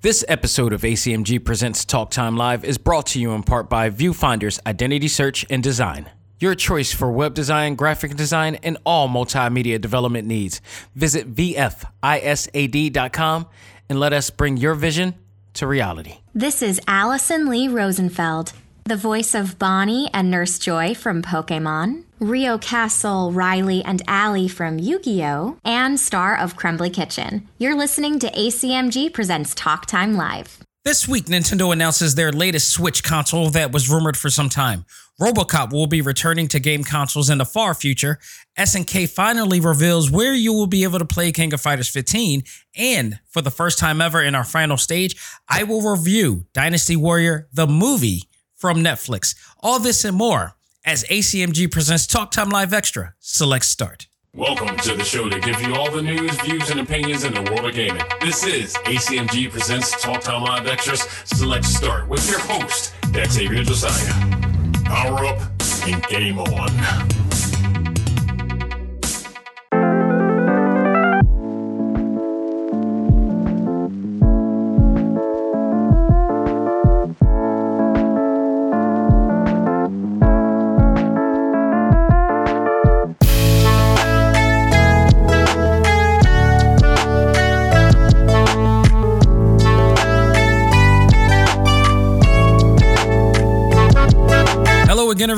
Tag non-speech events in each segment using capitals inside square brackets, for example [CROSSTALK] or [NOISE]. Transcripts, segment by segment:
This episode of ACMG Presents Talk Time Live is brought to you in part by Viewfinder's Identity Search and Design. Your choice for web design, graphic design, and all multimedia development needs. Visit VFISAD.com and let us bring your vision to reality. This is Alyson Leigh Rosenfeld, the voice of Bonnie and Nurse Joy from Pokemon, Rio Kastle, Riley, and Allie from Yu Gi Oh!, and star of Crumbly Kitchen. You're listening to ACMG Presents Talk Time Live. This week, Nintendo announces their latest Switch console that was rumored for some time. RoboCop will be returning to game consoles in the far future. SNK finally reveals where you will be able to play King of Fighters 15. And for the first time ever in our final stage, I will review Dynasty Warrior, the movie from Netflix. All this and more as ACMG presents Talk Time Live Extra. Select Start. Welcome to the show to give you all the news, views, and opinions in the world of gaming. This is ACMG Presents Talk Time Live Extras Select Start with your host, Xavier Josiah. Power up and game on.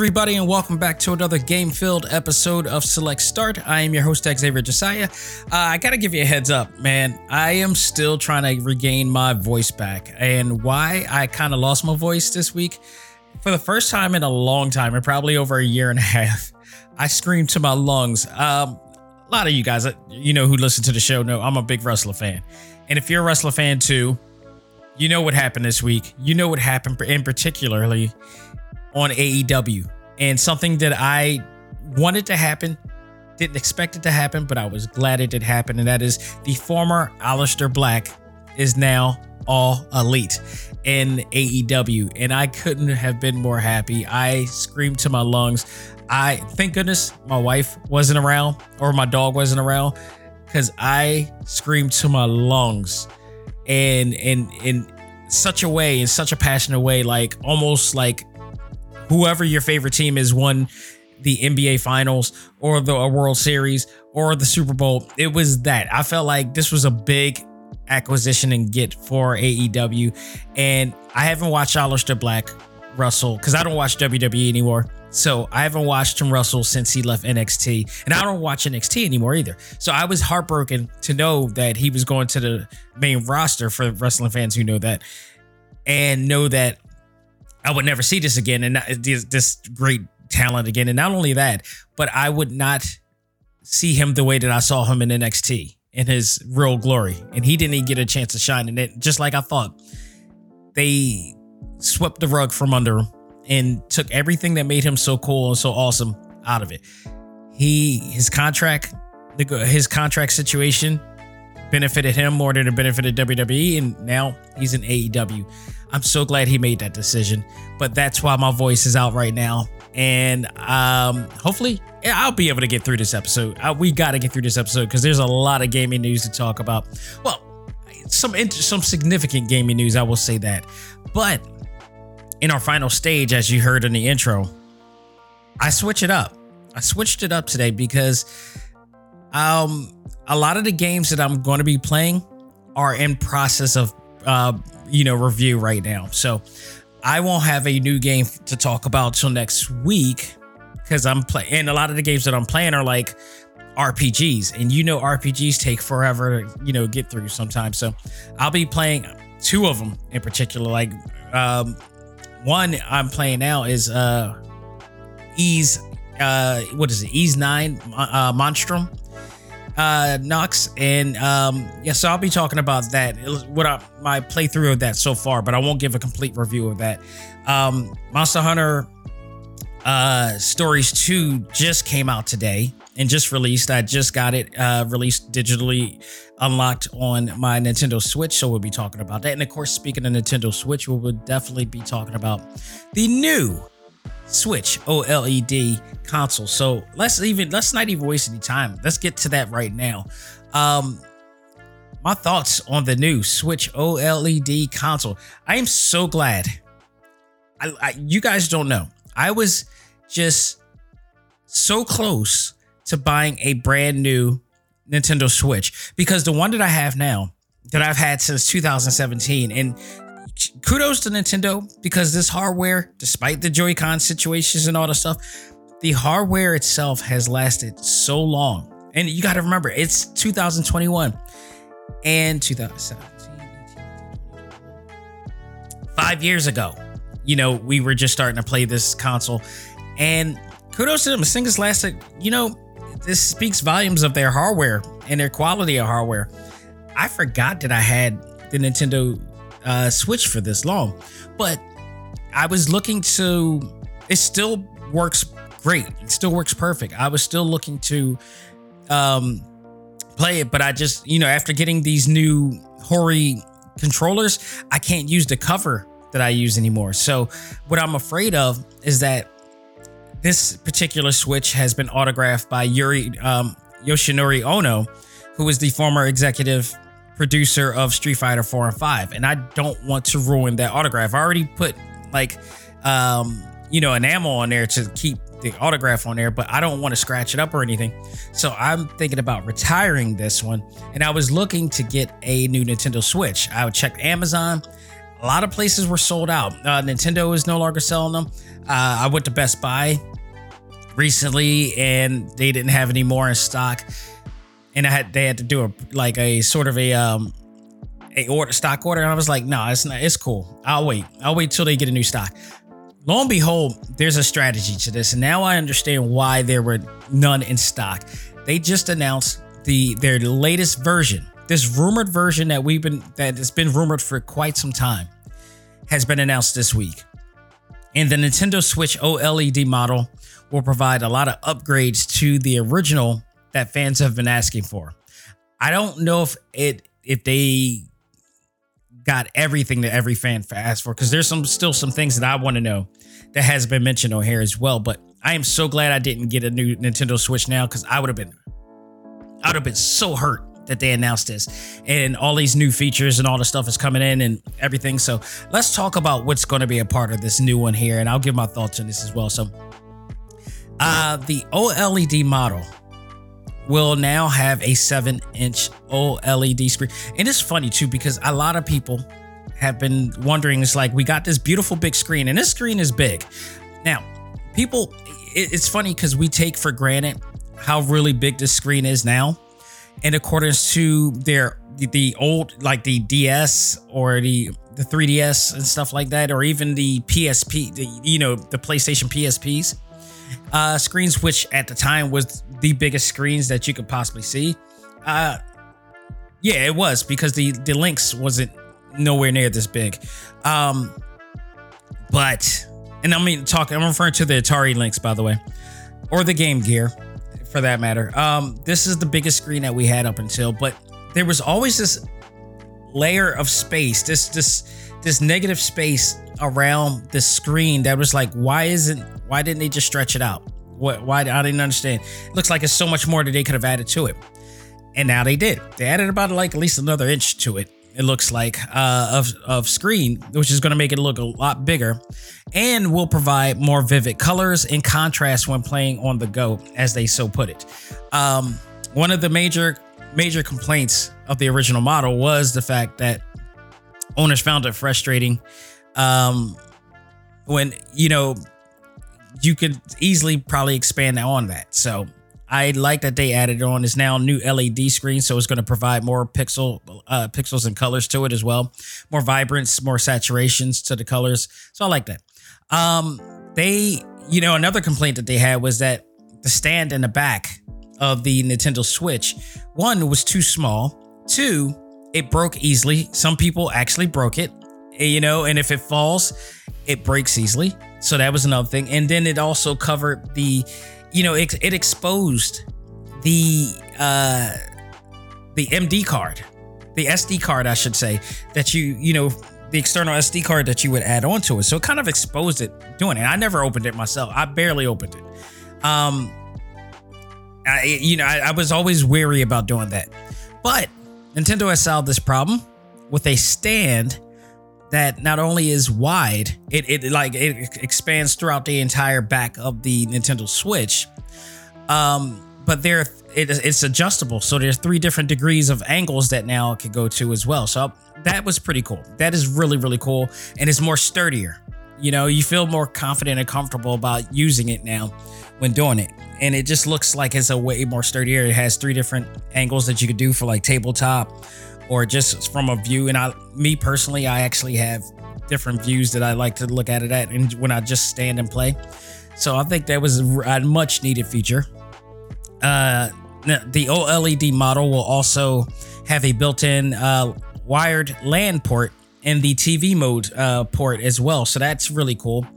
Everybody, and welcome back to another game-filled episode of Select Start. I am your host, Xavier Josiah. Uh, I gotta give you a heads up, man. I am still trying to regain my voice back, and why I kind of lost my voice this week. For the first time in a long time, and probably over a year and a [LAUGHS] half, I screamed to my lungs. Um, a lot of you guys, uh, you know, who listen to the show, know I'm a big wrestler fan, and if you're a wrestler fan too, you know what happened this week. You know what happened, in particularly on AEW and something that I wanted to happen, didn't expect it to happen, but I was glad it did happen. And that is the former Aleister Black is now all elite in AEW. And I couldn't have been more happy. I screamed to my lungs. I thank goodness my wife wasn't around or my dog wasn't around because I screamed to my lungs and in in such a way, in such a passionate way, like almost like whoever your favorite team is won the NBA Finals or the World Series or the Super Bowl. It was that. I felt like this was a big acquisition and get for AEW. And I haven't watched Aleister Black Russell because I don't watch WWE anymore. So I haven't watched him Russell since he left NXT, and I don't watch NXT anymore either. So I was heartbroken to know that he was going to the main roster for wrestling fans who know that, and know that I would never see this again and this, this great talent again. And not only that, but I would not see him the way that I saw him in NXT in his real glory. And he didn't even get a chance to shine in it, just like I thought. They swept the rug from under him and took everything that made him so cool and so awesome out of it. He his contract, his contract situation benefited him more than it benefited WWE, and now he's in AEW. I'm so glad he made that decision. But that's why my voice is out right now. And um, hopefully, I'll be able to get through this episode. Uh, we got to get through this episode because there's a lot of gaming news to talk about. Well, some some significant gaming news, I will say that. But in our final stage, as you heard in the intro, I switch it up. I switched it up today because um, a lot of the games that I'm going to be playing are in process of uh, you know, review right now. So I won't have a new game to talk about till next week because I'm playing. And a lot of the games that I'm playing are like RPGs, and you know, RPGs take forever to you know get through sometimes. So I'll be playing two of them in particular. Like um, one I'm playing now is uh, Ys. Uh, what is it? Ys Nine uh, Monstrum uh, Nox, and um, yeah, so I'll be talking about that. What I, my playthrough of that so far, but I won't give a complete review of that. Um, Monster Hunter uh, Stories Two just came out today and just released. I just got it uh, released digitally, unlocked on my Nintendo Switch. So we'll be talking about that. And of course, speaking of Nintendo Switch, we will definitely be talking about the new Switch OLED console. So let's even let's not even waste any time. Let's get to that right now. Um, my thoughts on the new Switch OLED console. I am so glad. I, I, you guys don't know. I was just so close to buying a brand new Nintendo Switch because the one that I have now, that I've had since 2017, and kudos to Nintendo because this hardware, despite the Joy-Con situations and all the stuff, the hardware itself has lasted so long. And you got to remember, it's 2021 and 2017. Five years ago, you know, we were just starting to play this console. And kudos to them. This thing has lasted, you know, this speaks volumes of their hardware and their quality of hardware. I forgot that I had the Nintendo uh, Switch for this long, but I was looking to. It still works great. It still works perfect. I was still looking to um, play it, but I just, you know, after getting these new Hori controllers, I can't use the cover that I use anymore. So what I'm afraid of is that this particular Switch has been autographed by Yuri um, Yoshinori Ono, who is the former executive producer of Street Fighter 4 and 5. And I don't want to ruin that autograph. I already put like um, you know, enamel on there to keep the autograph on there, but I don't want to scratch it up or anything. So I'm thinking about retiring this one. And I was looking to get a new Nintendo Switch. I would check Amazon. A lot of places were sold out. Uh, Nintendo is no longer selling them. Uh, I went to Best Buy recently and they didn't have any more in stock. And I had they had to do a like a sort of a um a order stock order. And I was like, no, it's not it's cool. I'll wait. I'll wait till they get a new stock. Lo and behold, there's a strategy to this, and now I understand why there were none in stock. They just announced the their latest version. This rumored version that we've been that has been rumored for quite some time has been announced this week. And the Nintendo Switch OLED model will provide a lot of upgrades to the original that fans have been asking for. I don't know if it if they got everything that every fan asked for because there's some still some things that I want to know that has been mentioned on here as well. But I am so glad I didn't get a new Nintendo Switch now because I would have been I would have been so hurt that they announced this and all these new features and all the stuff is coming in and everything. So let's talk about what's going to be a part of this new one here, and I'll give my thoughts on this as well. So uh the OLED model will now have a 7 inch OLED screen. And it's funny too, because a lot of people have been wondering it's like, we got this beautiful big screen, and this screen is big. Now, people, it's funny because we take for granted how really big this screen is now. In accordance to their the old like the DS or the the 3DS and stuff like that, or even the PSP, the you know the PlayStation PSPs uh, screens, which at the time was the biggest screens that you could possibly see. Uh, yeah, it was because the the Lynx wasn't nowhere near this big. Um, but and I mean talking, I'm referring to the Atari Lynx, by the way, or the Game Gear, for that matter. Um, this is the biggest screen that we had up until, but there was always this layer of space, this this this negative space around the screen that was like, why isn't why didn't they just stretch it out? What why I didn't understand. It looks like it's so much more that they could have added to it. And now they did. They added about like at least another inch to it. It looks like uh, of of screen, which is going to make it look a lot bigger, and will provide more vivid colors and contrast when playing on the go, as they so put it. Um, one of the major major complaints of the original model was the fact that owners found it frustrating um, when you know you could easily probably expand on that. So I like that they added on is now new LED screen, so it's going to provide more pixel uh, pixels and colors to it as well, more vibrance, more saturations to the colors. So I like that. Um, they, you know, another complaint that they had was that the stand in the back of the Nintendo Switch, one was too small, two, it broke easily. Some people actually broke it, you know, and if it falls, it breaks easily. So that was another thing. And then it also covered the, you know, it, it exposed the uh the MD card, the SD card, I should say, that you, you know, the external SD card that you would add onto it. So it kind of exposed it doing it. I never opened it myself. I barely opened it. Um I you know, I, I was always weary about doing that. But Nintendo has solved this problem with a stand that not only is wide, it, it like it expands throughout the entire back of the Nintendo Switch. Um, but there it, it's adjustable, so there's three different degrees of angles that now it can go to as well. So that was pretty cool. That is really really cool, and it's more sturdier. You know, you feel more confident and comfortable about using it now when doing it. And it just looks like it's a way more sturdier. It has three different angles that you could do for like tabletop or just from a view. And I, me personally, I actually have different views that I like to look at it at, and when I just stand and play. So I think that was a much needed feature. Uh, the OLED model will also have a built-in uh, wired LAN port and the TV mode uh, port as well. So that's really cool.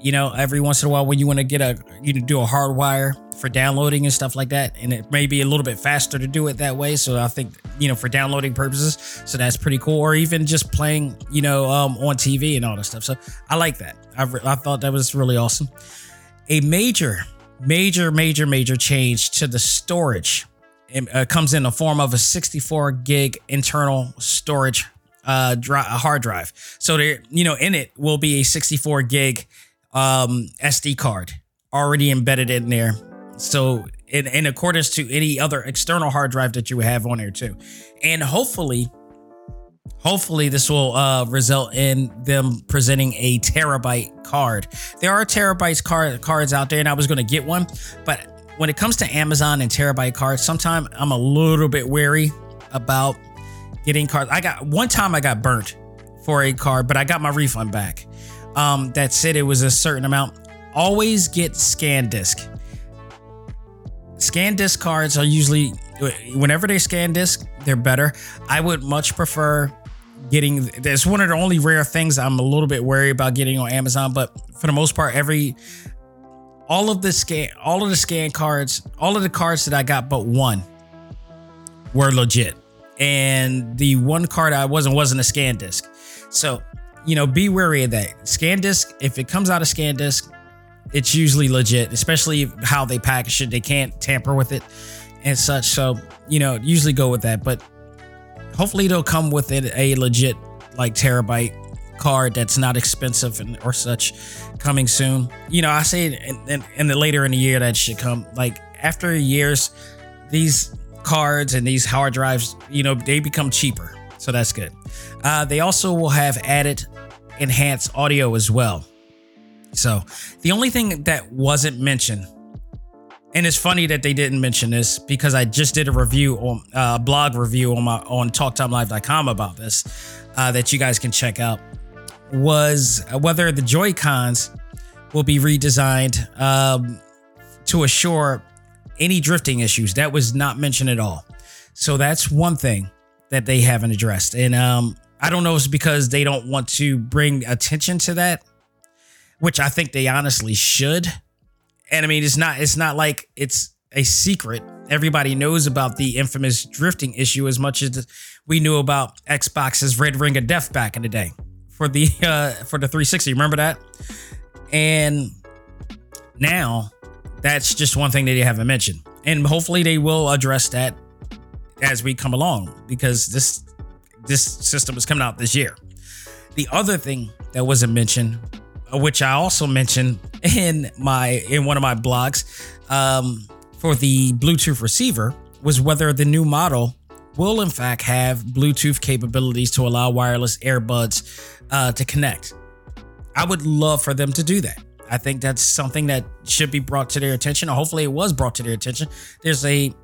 You know, every once in a while when you want to get a you know, do a hard wire for downloading and stuff like that, and it may be a little bit faster to do it that way. So I think you know for downloading purposes, so that's pretty cool. Or even just playing, you know, um, on TV and all that stuff. So I like that. I, I thought that was really awesome. A major, major, major, major change to the storage it, uh, comes in the form of a 64 gig internal storage uh, dri- hard drive. So there, you know, in it will be a 64 gig um, SD card already embedded in there. So in, in accordance to any other external hard drive that you have on there too, and hopefully, hopefully this will uh, result in them presenting a terabyte card. There are terabytes card cards out there, and I was going to get one, but when it comes to Amazon and terabyte cards, sometimes I'm a little bit wary about getting cards. I got one time I got burnt for a card, but I got my refund back. Um, that said it was a certain amount. Always get SanDisk. Scan disc cards are usually whenever they SanDisk, they're better. I would much prefer getting there's one of the only rare things I'm a little bit worried about getting on Amazon, but for the most part, every all of the scan all of the scan cards, all of the cards that I got but one were legit and the one card I wasn't wasn't a SanDisk. So, you know, be wary of that. SanDisk, if it comes out of SanDisk, it's usually legit, especially how they package it. They can't tamper with it and such. So, you know, usually go with that. But hopefully they'll come with it a legit like terabyte card that's not expensive and or such coming soon. You know, I say in, in, in the later in the year that should come. Like after years, these cards and these hard drives, you know, they become cheaper. So that's good. Uh, they also will have added enhanced audio as well. So the only thing that wasn't mentioned, and it's funny that they didn't mention this because I just did a review on a uh, blog review on my on TalkTimeLive.com about this uh, that you guys can check out, was whether the Joy Cons will be redesigned um, to assure any drifting issues. That was not mentioned at all. So that's one thing that they haven't addressed. And um, I don't know if it's because they don't want to bring attention to that, which I think they honestly should. And I mean, it's not it's not like it's a secret. Everybody knows about the infamous drifting issue as much as we knew about Xbox's Red Ring of Death back in the day for the [LAUGHS] uh, for the 360. Remember that? And now that's just one thing that they haven't mentioned. And hopefully they will address that as we come along because this this system is coming out this year. The other thing that wasn't mentioned, which I also mentioned [LAUGHS] in my in one of my blogs, um, for the Bluetooth receiver, was whether the new model will in fact have Bluetooth capabilities to allow wireless earbuds uh, to connect. I would love for them to do that. I think that's something that should be brought to their attention. Or hopefully, it was brought to their attention. There's a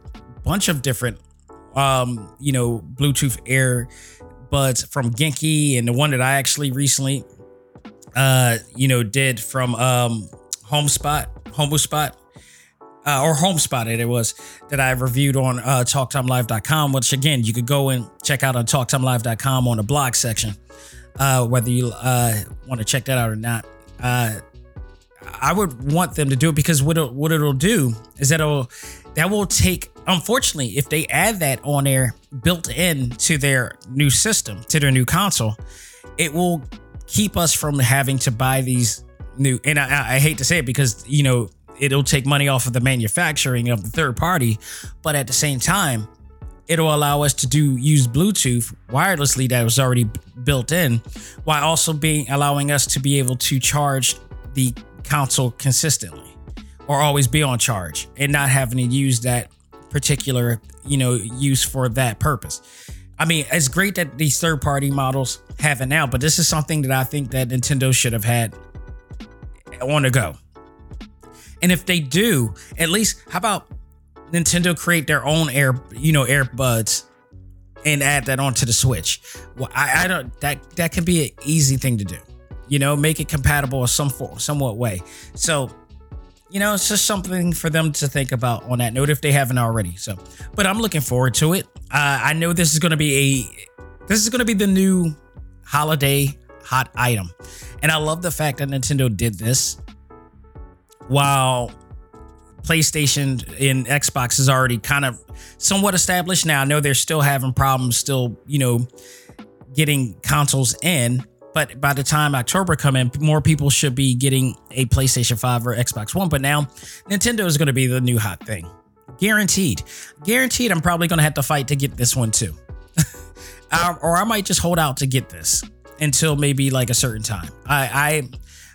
bunch of different, um, you know, Bluetooth Air buds from Genki, and the one that I actually recently, uh, you know, did from um, HomeSpot, HomeSpot. Uh, or HomeSpot it was that I reviewed on uh, TalkTimeLive.com, which again you could go and check out on TalkTimeLive.com on the blog section, uh, whether you uh, want to check that out or not. Uh, I would want them to do it because what it, what it'll do is that it'll that will take unfortunately if they add that on there built in to their new system to their new console it will keep us from having to buy these new and I, I hate to say it because you know it'll take money off of the manufacturing of the third party but at the same time it'll allow us to do use Bluetooth wirelessly that was already built in, while also being allowing us to be able to charge the console consistently or always be on charge and not having to use that particular you know use for that purpose. I mean, it's great that these third party models have it now, but this is something that I think that Nintendo should have had on the go. And if they do, at least how about Nintendo create their own air, you know, earbuds and add that onto the Switch? Well, I, I don't that that can be an easy thing to do. You know, make it compatible in some form, somewhat way. So you know, it's just something for them to think about on that note if they haven't already. So, but I'm looking forward to it. Uh, I know this is going to be a, this is going to be the new holiday hot item, and I love the fact that Nintendo did this while PlayStation and Xbox is already kind of somewhat established now. I know they're still having problems, still you know, getting consoles in, but by the time October come in, more people should be getting a PlayStation 5 or Xbox One. But now Nintendo is going to be the new hot thing. Guaranteed. Guaranteed I'm probably going to have to fight to get this one too. [LAUGHS] or I might just hold out to get this until maybe like a certain time. I, I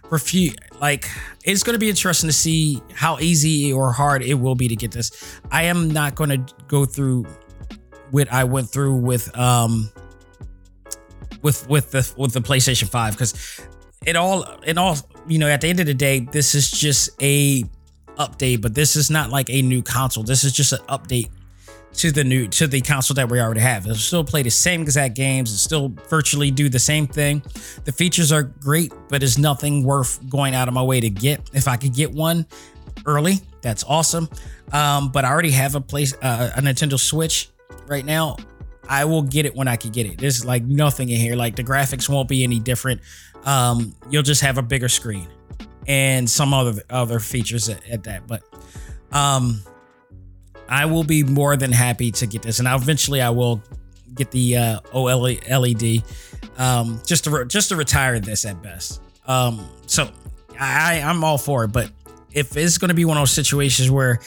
refuse like it's going to be interesting to see how easy or hard it will be to get this. I am not going to go through what I went through with um with with the with the PlayStation 5 because it all it all you know at the end of the day this is just a update but this is not like a new console. This is just an update to the new to the console that we already have. It'll still play the same exact games it still virtually do the same thing. The features are great but it's nothing worth going out of my way to get. If i could get one early that's awesome. Um, but i already have a place uh, a nintendo switch right now I will get it when I can get it. There's like nothing in here. Like the graphics won't be any different. Um, you'll just have a bigger screen and some other other features at, at that. But um, I will be more than happy to get this, and eventually I will get the uh, OLED um, just to re- just to retire this at best. Um, so I I'm all for it, but if it's going to be one of those situations where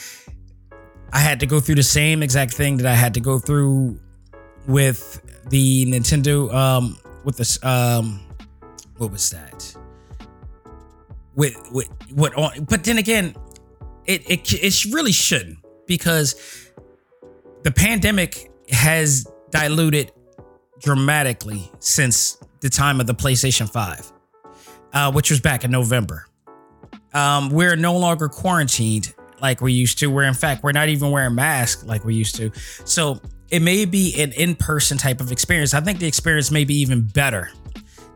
I had to go through the same exact thing that I had to go through with the Nintendo um with this um what was that? With with what on but then again it it it really shouldn't because the pandemic has diluted dramatically since the time of the PlayStation 5, uh, which was back in November. Um, we're no longer quarantined like we used to. We're in fact, we're not even wearing masks like we used to. So it may be an in-person type of experience. I think the experience may be even better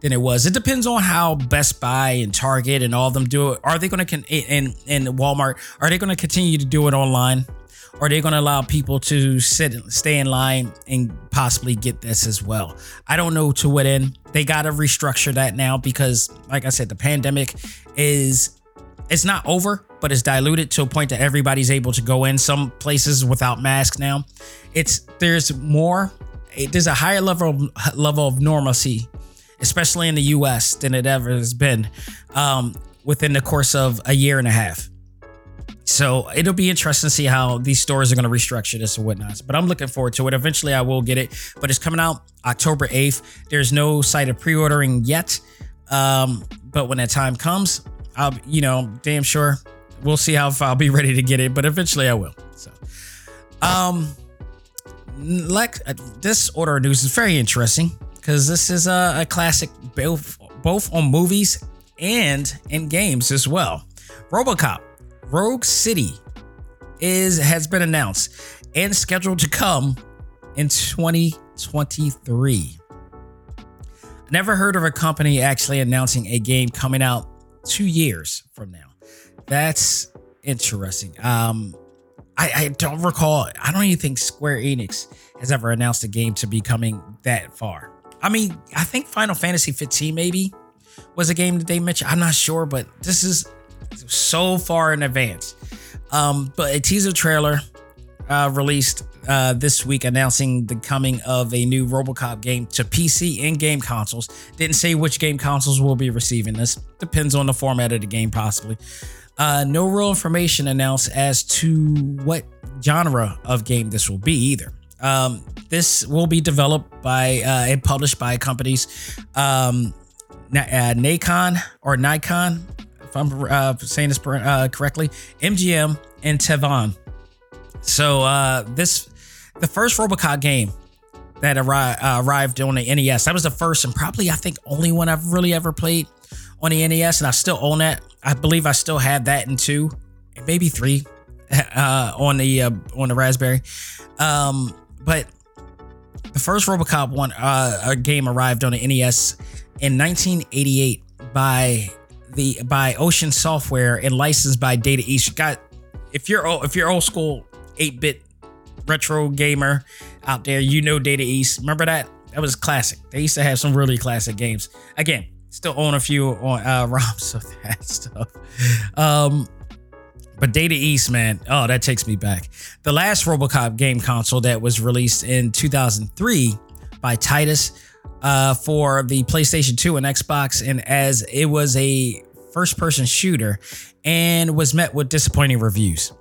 than it was. It depends on how Best Buy and Target and all of them do it. Are they going to con- and and Walmart are they going to continue to do it online? Are they going to allow people to sit and stay in line and possibly get this as well? I don't know to what end. They got to restructure that now because like I said the pandemic is it's not over, but it's diluted to a point that everybody's able to go in some places without masks now. It's there's more there's a higher level level of normalcy, especially in the US than it ever has been um, within the course of a year and a half. So it'll be interesting to see how these stores are going to restructure this and whatnot. But I'm looking forward to it. Eventually, I will get it, but it's coming out October 8th. There's no site of pre-ordering yet, um, but when that time comes, I'll, you know, damn sure we'll see how I'll be ready to get it, but eventually I will. So, um, like uh, this order of news is very interesting because this is a, a classic both both on movies and in games as well. RoboCop Rogue City is has been announced and scheduled to come in 2023. Never heard of a company actually announcing a game coming out two years from now. That's interesting. Um, I, I don't recall. I don't even think Square Enix has ever announced a game to be coming that far. I mean, I think Final Fantasy 15 maybe was a game that they mentioned. I'm not sure, but this is so far in advance. Um, but a teaser trailer uh, released uh, this week announcing the coming of a new RoboCop game to PC and game consoles. Didn't say which game consoles will be receiving this. Depends on the format of the game, possibly. Uh, no real information announced as to what genre of game this will be either. Um, this will be developed by uh, and published by companies um, uh, Nacon or Nikon, if I'm uh, saying this uh, correctly, MGM and Teyon. So uh, this, the first RoboCop game that arri- uh, arrived on the NES. That was the first and probably I think only one I've really ever played on the NES, and I still own that. I believe I still have that in two, maybe three, [LAUGHS] uh, on the uh, on the Raspberry. Um, but the first RoboCop one uh, a game arrived on the NES in 1988 by the by Ocean Software and licensed by Data East. Got if you're old, if you're old school 8-bit retro gamer out there, you know Data East. Remember that? That was classic. They used to have some really classic games. Again, still own a few on uh, [LAUGHS] ROMs of that stuff. Um, but Data East, man, oh, that takes me back. The last Robocop game console that was released in 2003 by Titus uh, for the PlayStation 2 and Xbox, and as it was a first person shooter and was met with disappointing reviews.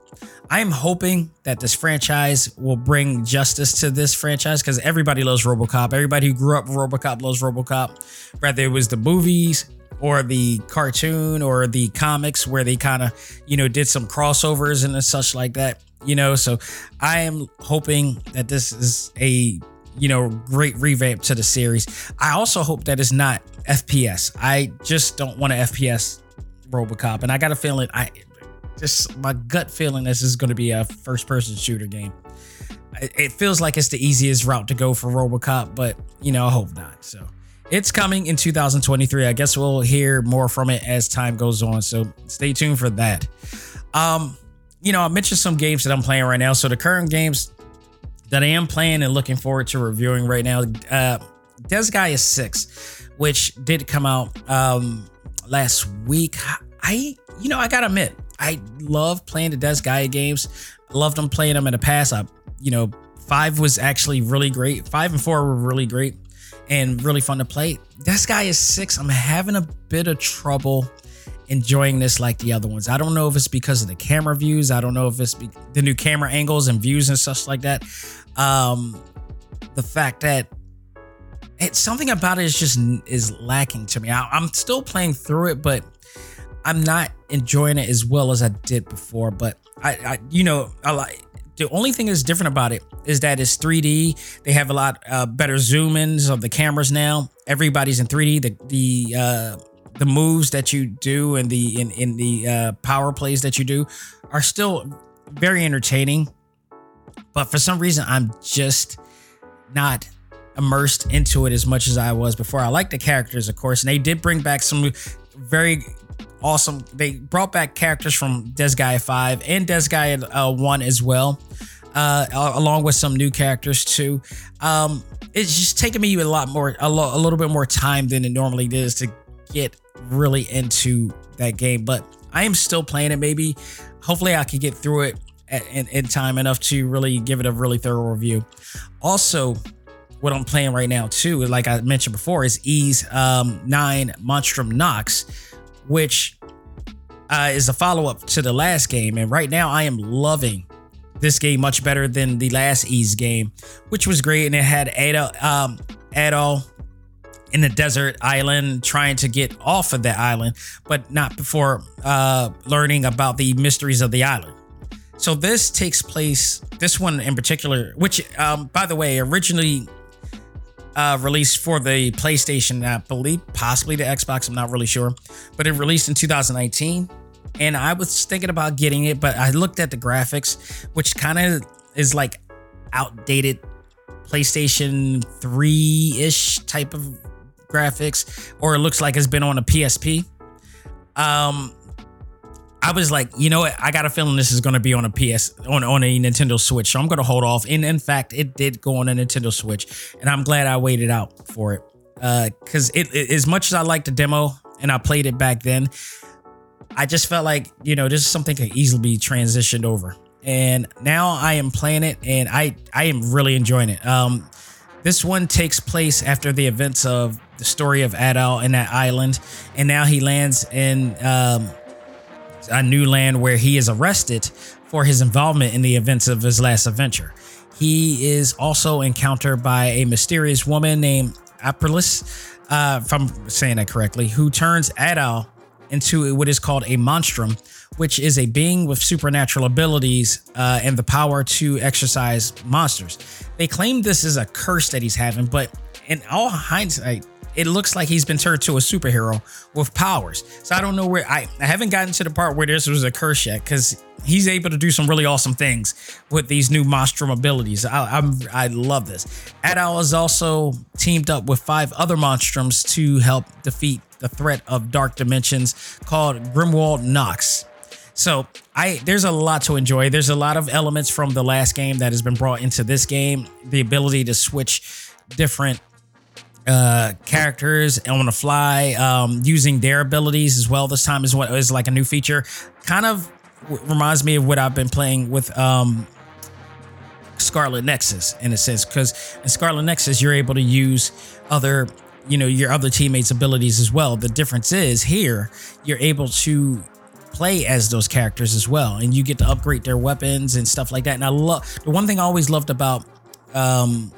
I'm hoping that this franchise will bring justice to this franchise because everybody loves Robocop. Everybody who grew up with Robocop loves Robocop, whether it was the movies or the cartoon or the comics where they kind of, you know, did some crossovers and such like that, you know. So I am hoping that this is a, you know, great revamp to the series. I also hope that it's not FPS. I just don't want an FPS Robocop. And I got a feeling I just my gut feeling this is going to be a first person shooter game. It feels like it's the easiest route to go for Robocop, but you know, I hope not. So it's coming in 2023. I guess we'll hear more from it as time goes on. So stay tuned for that. Um, you know, I mentioned some games that I'm playing right now. So the current games that I am playing and looking forward to reviewing right now, uh, Disgaea 6, which did come out um last week. I, you know, I gotta admit, I love playing the Disgaea games. I loved them playing them in the past. I, you know, five was actually really great. Five and four were really great and really fun to play. Disgaea six. I'm having a bit of trouble enjoying this like the other ones. I don't know if it's because of the camera views. I don't know if it's be- the new camera angles and views and such like that. Um, the fact that it's something about it is just is lacking to me. I, I'm still playing through it, but I'm not enjoying it as well as I did before. But I, I you know, I like the only thing that's different about it is that it's 3D. They have a lot uh, better zoom ins of the cameras now. Everybody's in 3D. The the uh, the moves that you do and the in in the uh, power plays that you do are still very entertaining. But for some reason, I'm just not immersed into it as much as I was before. I like the characters, of course, and they did bring back some very awesome. They brought back characters from Disgaea 5 and Disgaea uh, 1 as well, uh, along with some new characters too. Um, it's just taking me a lot more, a, lo- a little bit more time than it normally does to get really into that game. But I am still playing it. Maybe, hopefully, I can get through it in, in time enough to really give it a really thorough review. Also, what I'm playing right now too, like I mentioned before, is Ys um, 9 Monstrum Nox, which uh, is a follow up to the last game. And right now, I am loving this game much better than the last Ys game, which was great. And it had Ada, um, Adol in the desert island trying to get off of that island, but not before uh, learning about the mysteries of the island. So this takes place, this one in particular, which, um, by the way, originally uh, released for the PlayStation, I believe, possibly the Xbox. I'm not really sure, but it released in 2019. And I was thinking about getting it, but I looked at the graphics, which kind of is like outdated PlayStation 3 ish type of graphics, or it looks like it's been on a PSP. Um, I was like, you know what? I got a feeling this is going to be on a PS on on a Nintendo Switch, so I'm going to hold off. And in fact, it did go on a Nintendo Switch, and I'm glad I waited out for it. Because uh, it, it, as much as I liked the demo and I played it back then, I just felt like you know this is something could easily be transitioned over. And now I am playing it, and I I am really enjoying it. Um, this one takes place after the events of the story of Adol and that island, and now he lands in um, a new land where he is arrested for his involvement in the events of his last adventure. he is also encountered by a mysterious woman named Aprilis, uh, if I'm saying that correctly, who turns Adol into what is called a monstrum, which is a being with supernatural abilities uh, and the power to exercise monsters. They claim this is a curse that he's having, but in all hindsight, it looks like he's been turned to a superhero with powers. So I don't know where I, I haven't gotten to the part where this was a curse yet because he's able to do some really awesome things with these new Monstrum abilities. I, I'm I love this. Adol is also teamed up with five other Monstrums to help defeat the threat of dark dimensions called Grimwald Nox. So I there's a lot to enjoy. There's a lot of elements from the last game that has been brought into this game. The ability to switch different uh, characters on the fly, um, using their abilities as well. This time is what is like a new feature. Kind of w- reminds me of what I've been playing with um, Scarlet Nexus in a sense, because in Scarlet Nexus you're able to use other, you know, your other teammates' abilities as well. The difference is here you're able to play as those characters as well, and you get to upgrade their weapons and stuff like that. And I love the one thing I always loved about um,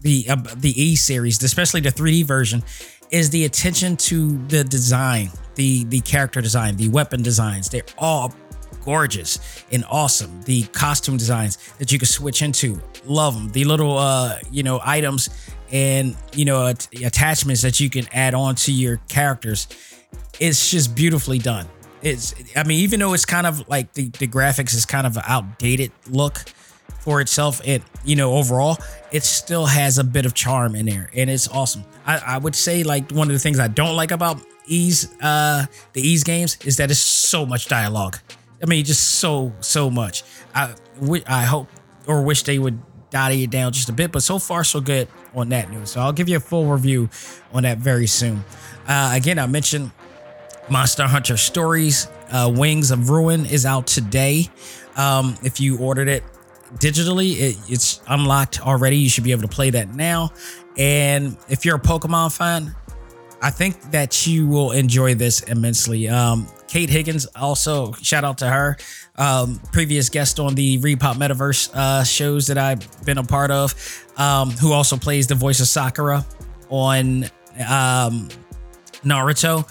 the uh, the E series, especially the 3D version, is the attention to the design, the the character design, the weapon designs. They're all gorgeous and awesome. The costume designs that you can switch into, love them. The little uh you know items and you know at- attachments that you can add on to your characters. It's just beautifully done. It's I mean even though it's kind of like the the graphics is kind of an outdated look for itself it you know overall it still has a bit of charm in there and it's awesome. I, I would say like one of the things i don't like about Ys uh the Ys games is that it's so much dialogue. I mean just so so much. I i hope or wish they would dial it down just a bit but so far so good on that news. So i'll give you a full review on that very soon. Uh again i mentioned Monster Hunter Stories uh, Wings of Ruin is out today. Um, if you ordered it digitally, it, it's unlocked already. You should be able to play that now. And if you're a Pokemon fan, I think that you will enjoy this immensely. Um, Kate Higgins, also shout out to her, um, previous guest on the Repop Metaverse uh, shows that I've been a part of, um, who also plays the voice of Sakura on um, Naruto,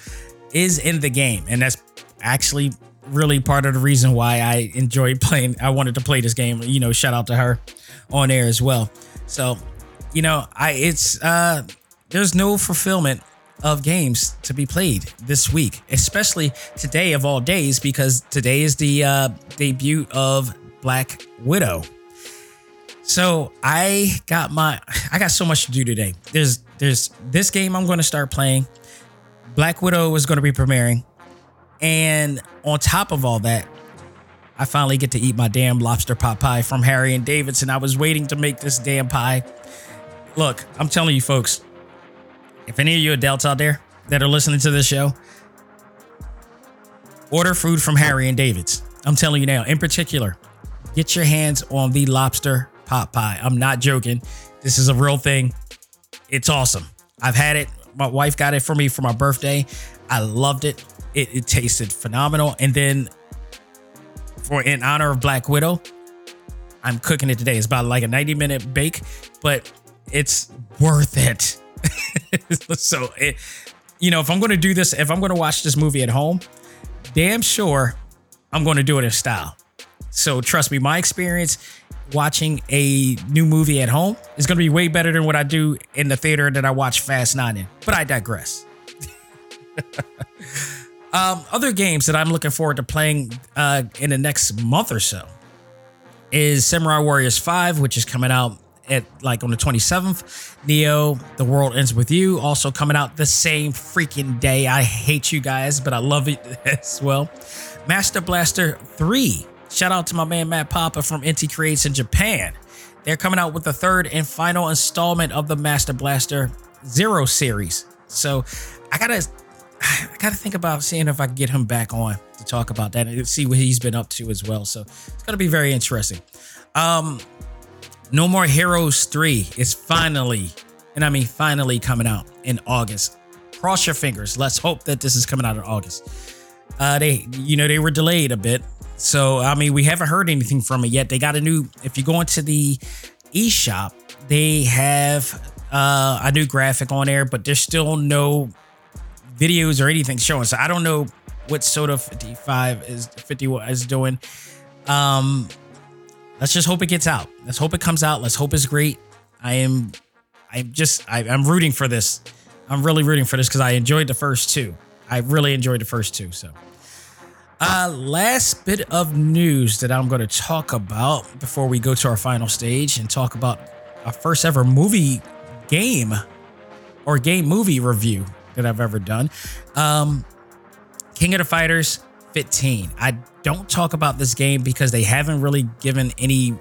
is in the game, and that's actually really part of the reason why I enjoyed [LAUGHS] playing. I wanted to play this game. You know, shout out to her on air as well. So, you know, I it's uh there's no fulfillment of games to be played this week, especially today of all days, because today is the uh, debut of Black Widow. So I got my I got so much to do today. There's there's this game I'm going to start playing. Black Widow is going to be premiering, and on top of all that, I finally get to eat my damn lobster pot pie from Harry and Davidson. I was waiting to make this damn pie. Look, I'm telling you, folks, if any of you adults out there that are listening to this show, order food from Harry and David's. I'm telling you now, in particular, get your hands on the lobster pot pie. I'm not joking. This is a real thing. It's awesome. I've had it. My wife got it for me for my birthday. I loved it. It, it tasted phenomenal. And then for in honor of Black Widow, I'm cooking it today. It's about like a 90 minute bake, but it's worth it. [LAUGHS] so it, you know, if I'm going to do this, if I'm going to watch this movie at home, damn sure I'm going to do it in style. So trust me, my experience watching a new movie at home is going to be way better than what I do in the theater that I watch Fast Nine in. But I digress. [LAUGHS] um, other games that I'm looking forward to playing uh, in the next month or so is Samurai Warriors 5, which is coming out at like on the 27th. Neo, The World Ends With You, also coming out the same freaking day. I hate you guys, but I love it [LAUGHS] as well. Master Blaster 3. Shout out to my man Matt Papa from Inti Creates in Japan. They're coming out with the third and final installment of the Master Blaster Zero series. So I gotta I gotta think about seeing if I can get him back on to talk about that and see what he's been up to as well. So it's gonna be very interesting. Um No More Heroes 3 is finally, and I mean finally coming out in August. Cross your fingers. Let's hope that this is coming out in August. Uh they you know they were delayed a bit So I mean, we haven't heard anything from it yet. They got a new. If you go into the eShop, they have uh, a new graphic on there, but there's still no videos or anything showing. So I don't know what Soda 55 is 50 is doing. Um, let's just hope it gets out. Let's hope it comes out. Let's hope it's great. I am, I'm just, I, I'm rooting for this. I'm really rooting for this because I enjoyed the first two. I really enjoyed the first two. So, uh, last bit of news that I'm going to talk about before we go to our final stage and talk about our first ever movie game or game movie review that I've ever done. Um, King of the Fighters 15. I don't talk about this game because they haven't really given any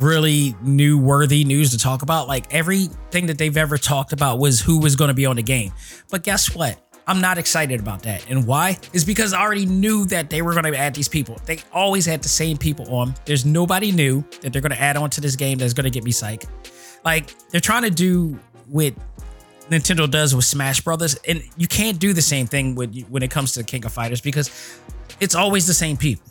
really new worthy news to talk about. Like everything that they've ever talked about was who was going to be on the game. But guess what? I'm not excited about that. And why? Is because I already knew that they were going to add these people. They always had the same people on. There's nobody new that they're going to add on to this game that's going to get me psyched. Like they're trying to do what Nintendo does with Smash Brothers, and you can't do the same thing with when it comes to King of Fighters because it's always the same people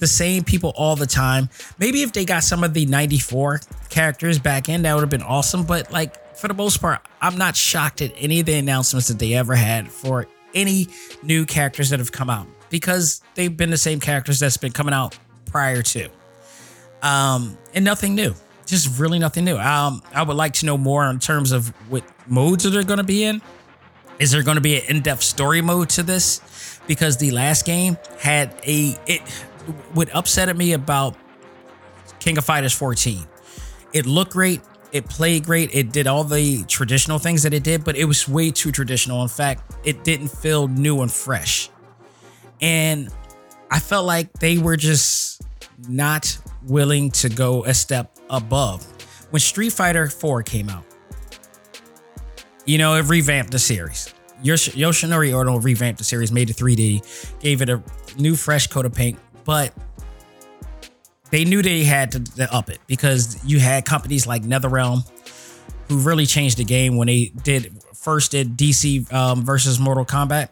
the same people all the time. Maybe if they got some of the 94 characters back in, that would have been awesome. But like for the most part, I'm not shocked at any of the announcements that they ever had for any new characters that have come out because they've been the same characters that's been coming out prior to. Um, and nothing new. Just really nothing new. Um, I would like to know more in terms of what modes that they're going to be in. Is there going to be an in-depth story mode to this? Because the last game had a it what upset me about King of Fighters 14. It looked great, it played great, it did all the traditional things that it did, but it was way too traditional. In fact, it didn't feel new and fresh. And I felt like they were just not willing to go a step above. When Street Fighter 4 came out, you know, it revamped the series. Yoshinori Ono revamped the series, made it 3D, gave it a new fresh coat of paint, but they knew they had to, to up it because you had companies like NetherRealm who really changed the game when they did first did DC um, versus Mortal Kombat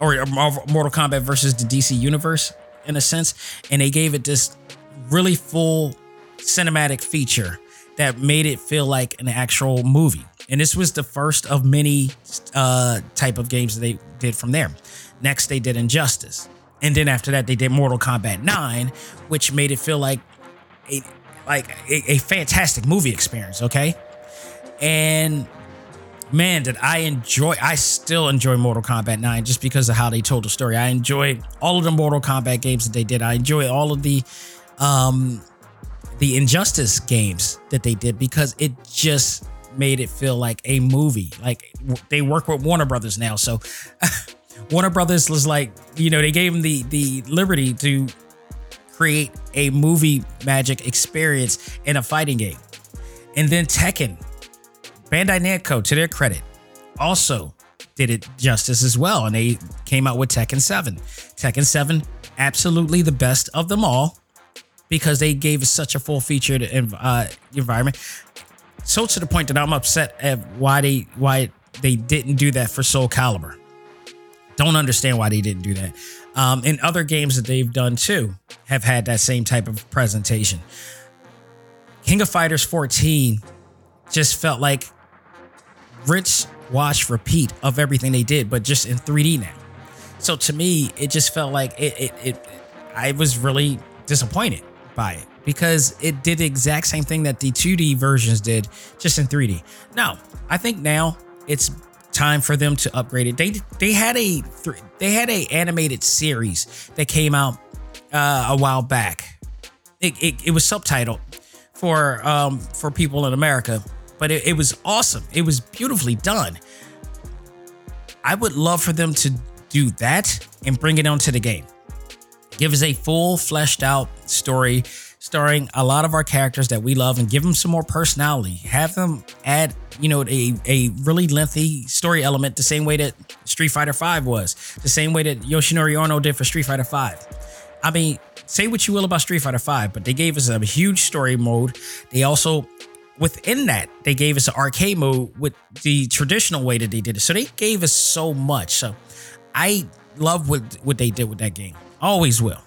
or uh, Mortal Kombat versus the DC universe in a sense, and they gave it this really full cinematic feature that made it feel like an actual movie. And this was the first of many uh, type of games that they did from there. Next, they did Injustice. And then after that, they did Mortal Kombat 9, which made it feel like a like a, a fantastic movie experience, okay? And man, did I enjoy I still enjoy Mortal Kombat 9 just because of how they told the story. I enjoy all of the Mortal Kombat games that they did. I enjoy all of the um the Injustice games that they did because it just made it feel like a movie. Like they work with Warner Brothers now, so [LAUGHS] Warner Brothers was like, you know, they gave them the the liberty to create a movie magic experience in a fighting game. And then Tekken, Bandai Namco, to their credit, also did it justice as well. And they came out with Tekken 7. Tekken 7, absolutely the best of them all because they gave us such a full featured uh, environment. So to the point that I'm upset at why they why they didn't do that for Soul Calibur. Don't understand why they didn't do that. Um, and other games that they've done too have had that same type of presentation. King of Fighters 14 just felt like rinse, wash repeat of everything they did, but just in 3D now. So to me, it just felt like it, it, it I was really disappointed by it because it did the exact same thing that the 2D versions did, just in 3D. Now, I think now it's time for them to upgrade it. They they had a they had a animated series that came out uh, a while back. It, it, it was subtitled for um for people in America, but it, it was awesome. It was beautifully done. I would love for them to do that and bring it onto the game. Give us a full fleshed out story starring a lot of our characters that we love and give them some more personality. Have them add, you know, a, a really lengthy story element the same way that Street Fighter 5 was, the same way that Yoshinori Ono did for Street Fighter 5. I mean, say what you will about Street Fighter 5, but they gave us a huge story mode. They also within that, they gave us an arcade mode with the traditional way that they did it. So they gave us so much. So I love what what they did with that game. Always will.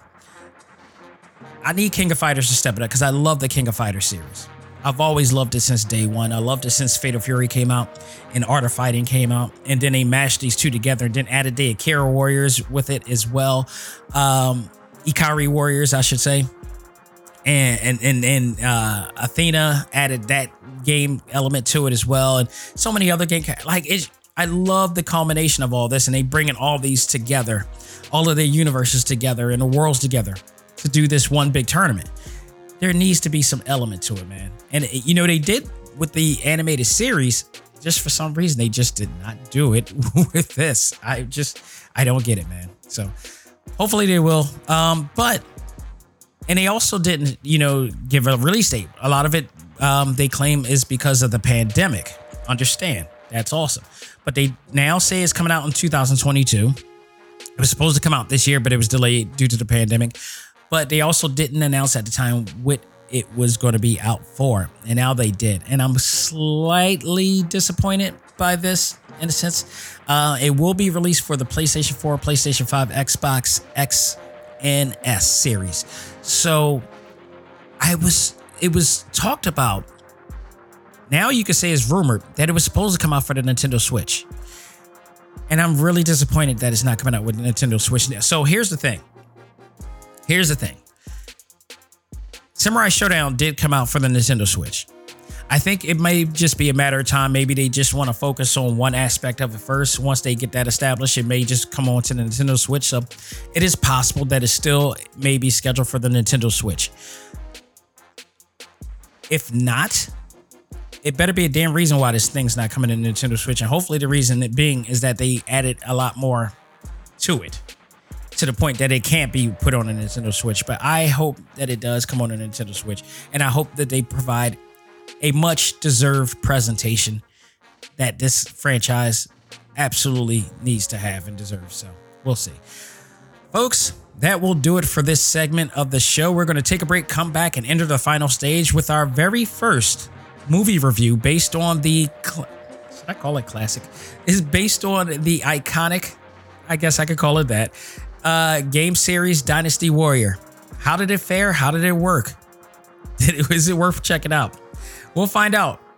I need King of Fighters to step it up because I love the King of Fighters series. I've always loved it since day one. I loved it since Fatal Fury came out and Art of Fighting came out. And then they mashed these two together and then added the Akira Warriors with it as well. Um, Ikari Warriors, I should say. And and and, and uh, Athena added that game element to it as well. And so many other game like it I love the culmination of all this and they bringing all these together, all of their universes together and the worlds together to do this one big tournament. There needs to be some element to it, man. And it, you know they did with the animated series. Just for some reason, they just did not do it [LAUGHS] with this. I just I don't get it, man. So hopefully they will. Um, but and they also didn't, you know, give a release date. A lot of it um, they claim is because of the pandemic. Understand? That's awesome. But they now say it's coming out in 2022. It was supposed to come out this year, but it was delayed due to the pandemic. But they also didn't announce at the time what it was going to be out for. And now they did. And I'm slightly disappointed by this in a sense. Uh, it will be released for the PlayStation 4, PlayStation 5, Xbox X, and S series. So I was, it was talked about. Now you can say it's rumored that it was supposed to come out for the Nintendo Switch. And I'm really disappointed that it's not coming out with the Nintendo Switch. So here's the thing. Here's the thing. Samurai Showdown did come out for the Nintendo Switch. I think it may just be a matter of time. Maybe they just want to focus on one aspect of it first. Once they get that established, it may just come on to the Nintendo Switch. So it is possible that it still may be scheduled for the Nintendo Switch. If not, it better be a damn reason why this thing's not coming to Nintendo Switch. And hopefully the reason it being is that they added a lot more to it to the point that it can't be put on a Nintendo Switch. But I hope that it does come on a Nintendo Switch. And I hope that they provide a much deserved presentation that this franchise absolutely needs to have and deserves. So we'll see. Folks, that will do it for this segment of the show. We're going to take a break, come back, and enter the final stage with our very first movie review based on the. Cl- should I call it classic? Is based on the iconic, I guess I could call it that, uh, game series Dynasty Warrior. How did it fare? How did it work? [LAUGHS] Is it worth checking out? We'll find out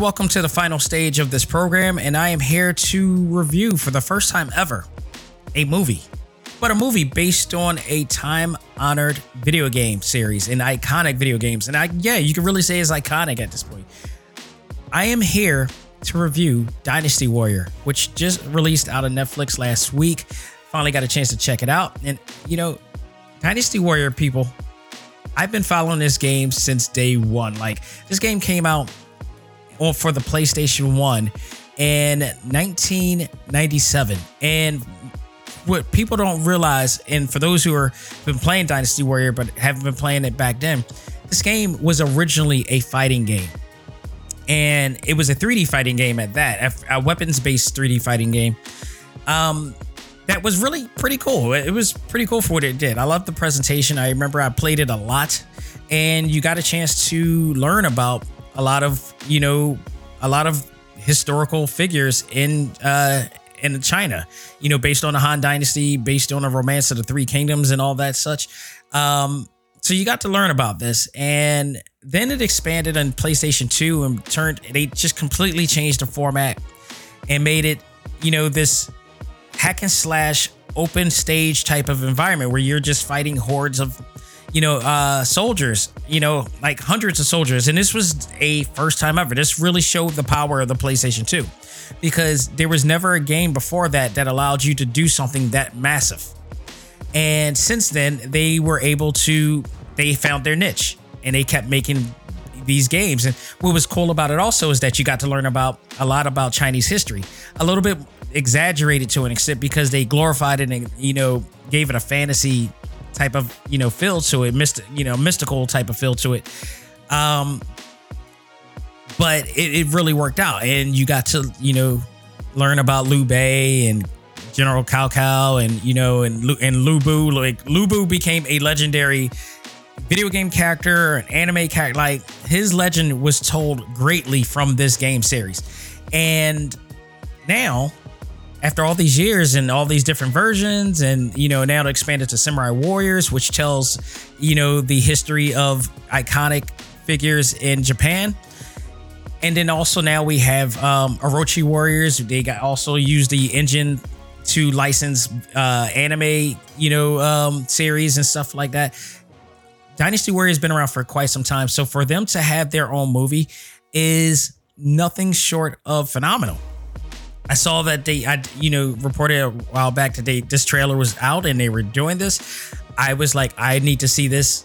Welcome to the final stage of this program, and I am here to review for the first time ever a movie, but a movie based on a time honored video game series, an iconic video games. And I, yeah, you can really say it's iconic at this point. I am here to review Dynasty Warrior, which just released out of Netflix last week. Finally got a chance to check it out. And, you know, Dynasty Warrior people, I've been following this game since day one. Like, this game came out on for the PlayStation 1 in 1997. And what people don't realize, and for those who are been playing Dynasty Warrior but haven't been playing it back then, this game was originally a fighting game. And it was a 3D fighting game at that, a weapons-based 3D fighting game. Um, that was really pretty cool. It was pretty cool for what it did. I loved the presentation. I remember I played it a lot, and you got a chance to learn about a lot of you know a lot of historical figures in uh in China, you know, based on the Han Dynasty, based on the romance of the Three Kingdoms and all that such. Um, so you got to learn about this, and then it expanded on PlayStation 2 and turned. They just completely changed the format and made it, you know, this hack and slash open stage type of environment where you're just fighting hordes of you know uh soldiers you know like hundreds of soldiers. And this was a first time ever. This really showed the power of the playstation 2 because there was never a game before that that allowed you to do something that massive. And since then they were able to they found their niche and they kept making these games. And what was cool about it also is that you got to learn about a lot about chinese history. A little bit exaggerated to an extent because they glorified it and you know gave it a fantasy type of you know feel to it, myst- you know mystical type of feel to it. Um, but it, it really worked out, and you got to you know learn about Liu Bei and General Cao Cao and you know and and Lu Bu. Like Lu Bu became a legendary video game character, an anime character. Like his legend was told greatly from this game series, and now after all these years and all these different versions and you know now to expand it to samurai warriors which tells you know the history of iconic figures in japan. And then also now we have um orochi warriors. They got also use the engine to license uh anime you know um series and stuff like that. Dynasty warriors been around for quite some time. So for them to have their own movie is nothing short of phenomenal I saw that they, I, you know, reported a while back that they, this trailer was out and they were doing this. I was like, I need to see this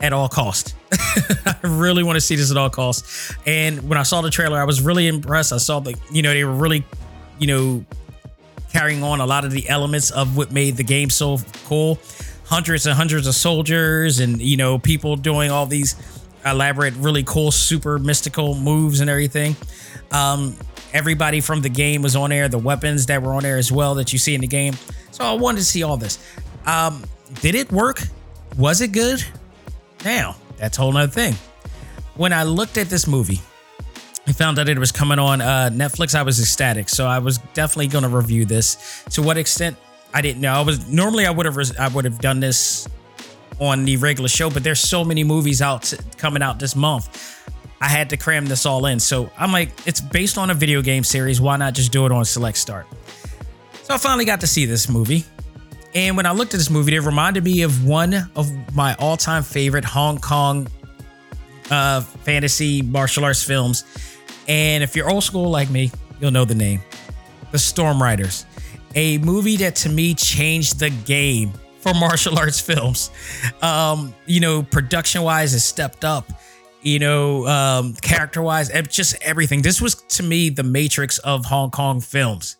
at all cost. [LAUGHS] I really want to see this at all costs. And when I saw the trailer, I was really impressed. I saw the, you know, they were really, you know, carrying on a lot of the elements of what made the game so cool. Hundreds and hundreds of soldiers and, you know, people doing all these elaborate, really cool, super mystical moves and everything. Um, everybody from the game was on air, the weapons that were on air as well that you see in the game. So I wanted to see all this. Um, did it work? Was it good? Now, that's a whole nother thing. When I looked at this movie, I found out it was coming on uh, Netflix. I was ecstatic, so I was definitely going to review this. To what extent, I didn't know. I was normally I would have I would have done this on the regular show, but there's so many movies out coming out this month. I had to cram this all in. So I'm like, it's based on a video game series. Why not just do it on Select Start? So I finally got to see this movie. And when I looked at this movie, it reminded me of one of my all time favorite Hong Kong uh, fantasy martial arts films. And if you're old school like me, you'll know the name The Storm Riders, a movie that to me changed the game for [LAUGHS] martial arts films. Um, you know, production wise, it stepped up you know, um, character wise, just everything. This was to me the matrix of Hong Kong films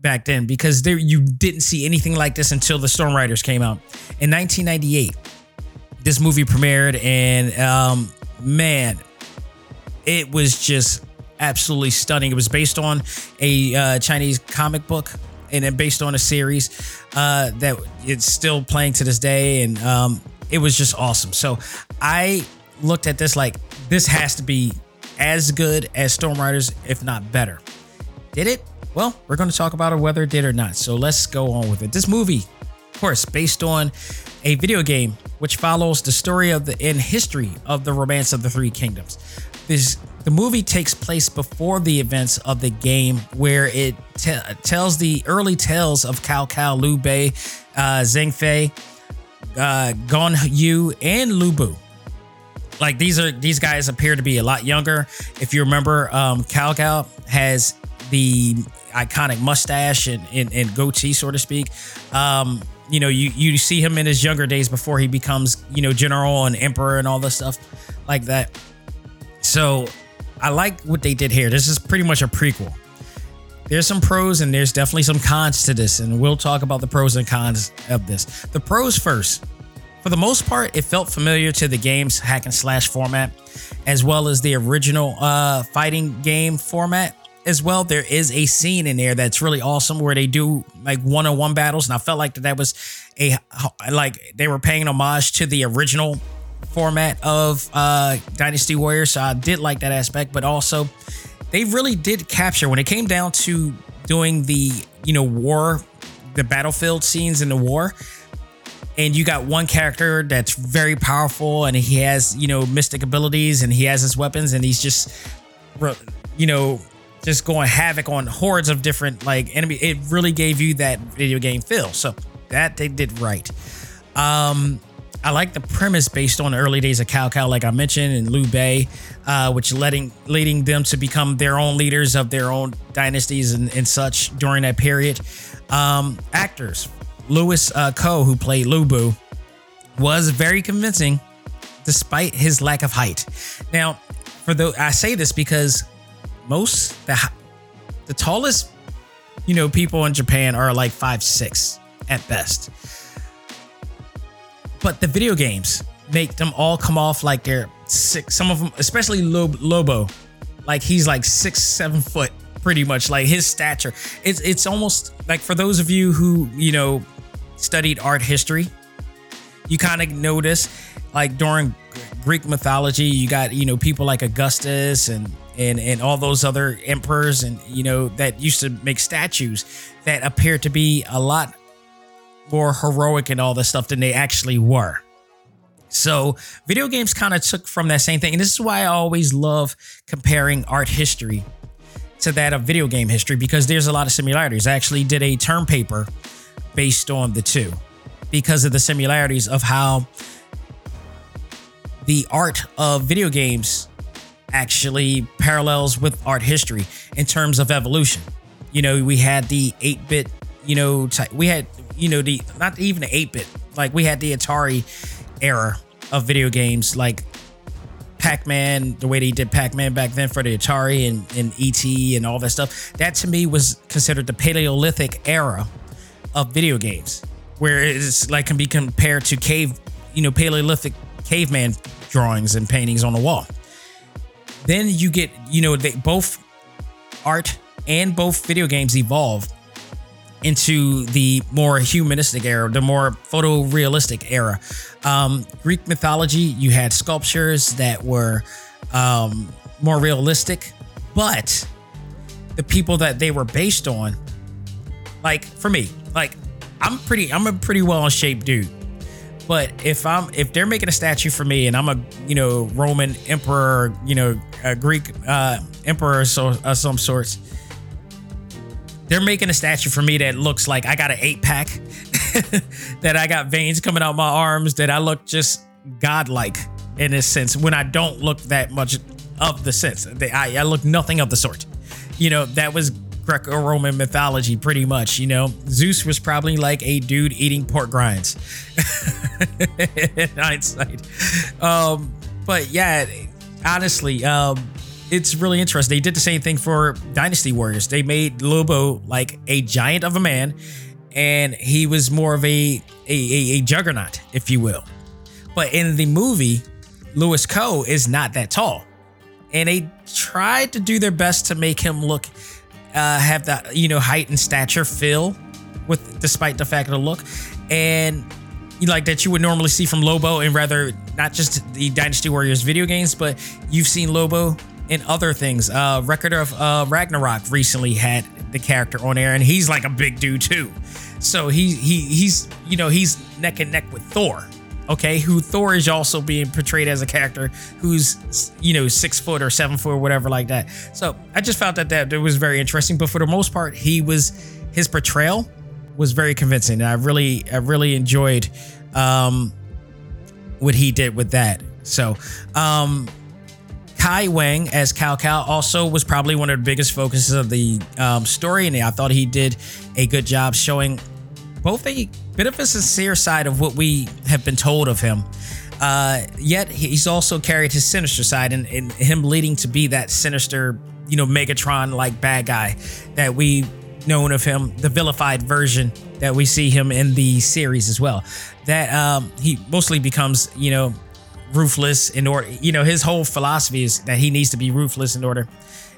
back then because there you didn't see anything like this until the Storm Riders came out in 1998. This movie premiered, and um, man, it was just absolutely stunning. It was based on a uh, Chinese comic book and then based on a series uh, that it's still playing to this day, and um, it was just awesome. So I looked at this like this has to be as good as Storm Riders, if not better. Did it? Well, we're going to talk about it whether it did or not. So let's go on with it. This movie, of course, based on a video game which follows the story of the in history of the Romance of the Three Kingdoms. This the movie takes place before the events of the game, where it tells the early tales of Cao Cao, Liu Bei, uh, Fei, uh, Guan Yu, and Lu Bu like these are these guys appear to be a lot younger. If you remember, um, Cao Cao has the iconic mustache and, and, and goatee, so to speak. Um, you know, you you see him in his younger days before he becomes, you know, general and emperor and all this stuff like that. So I like what they did here. This is pretty much a prequel. There's some pros and there's definitely some cons to this, and we'll talk about the pros and cons of this. The pros first. For the most part, it felt familiar to the game's hack and slash format, as well as the original uh, fighting game format. As well, there is a scene in there that's really awesome where they do like one-on-one battles, and I felt like that, that was a like they were paying homage to the original format of uh, Dynasty Warriors. So I did like that aspect, but also they really did capture when it came down to doing the you know war, the battlefield scenes in the war and you got one character that's very powerful and he has you know mystic abilities and he has his weapons and he's just you know just going havoc on hordes of different like enemy it really gave you that video game feel. So that they did right. Um I like the premise based on the early days of Cao Cao, like I mentioned, and Liu Bei, uh, which letting leading them to become their own leaders of their own dynasties and, and such during that period. Um, actors, Louis uh, who played Lu Bu, was very convincing, despite his lack of height. Now, for the I say this because most the the tallest, you know, people in Japan are like five six at best but the video games make them all come off like they're six. Some of them, especially Lobo, like he's like six, seven foot, pretty much. Like his stature, it's it's almost like for those of you who you know studied art history, you kind of notice like during Greek mythology, you got you know people like Augustus and and and all those other emperors and you know that used to make statues that appear to be a lot more heroic and all this stuff than they actually were. So, video games kind of took from that same thing. And this is why I always love comparing art history to that of video game history because there's a lot of similarities. I actually did a term paper based on the two because of the similarities of how the art of video games actually parallels with art history in terms of evolution. You know, we had the 8 bit, you know, type, we had you know the not even the 8-bit like we had the atari era of video games like pac-man the way they did pac-man back then for the atari and, and et and all that stuff that to me was considered the paleolithic era of video games where it's like can be compared to cave you know paleolithic caveman drawings and paintings on the wall then you get you know they both art and both video games evolve into the more humanistic era, the more photorealistic era. Um, Greek mythology, you had sculptures that were um, more realistic, but the people that they were based on, like for me, like I'm pretty, I'm a pretty well shaped dude. But if I'm if they're making a statue for me and I'm a you know Roman emperor, you know a Greek uh, emperor so of some sorts, they're making a statue for me that looks like I got an eight pack, [LAUGHS] that I got veins coming out my arms, that I look just godlike in a sense when I don't look that much of the sense. I, I look nothing of the sort. You know, that was Greco Roman mythology pretty much. You know, Zeus was probably like a dude eating pork grinds [LAUGHS] in hindsight. Um, but yeah, honestly, um, it's really interesting. They did the same thing for Dynasty Warriors. They made Lobo like a giant of a man, and he was more of a a, a, a juggernaut, if you will. But in the movie, Louis Koo is not that tall, and they tried to do their best to make him look uh, have that you know height and stature feel with despite the fact of the look and like that you would normally see from Lobo and rather not just the Dynasty Warriors video games, but you've seen Lobo in other things. Uh, Record of uh, Ragnarok recently had the character on air, and he's like a big dude too. So he he he's you know he's neck and neck with Thor. Okay, who Thor is also being portrayed as a character who's you know six foot or seven foot or whatever like that. So I just found that that, that was very interesting. But for the most part, he was his portrayal was very convincing. And I really I really enjoyed um, what he did with that. So um, Kai Wang as Cao Cao also was probably one of the biggest focuses of the um, story, and I thought he did a good job showing both a bit of a sincere side of what we have been told of him. Uh, yet he's also carried his sinister side, and, and him leading to be that sinister, you know, Megatron like bad guy that we known of him, the vilified version that we see him in the series as well. That um, he mostly becomes, you know, ruthless in order you know his whole philosophy is that he needs to be ruthless in order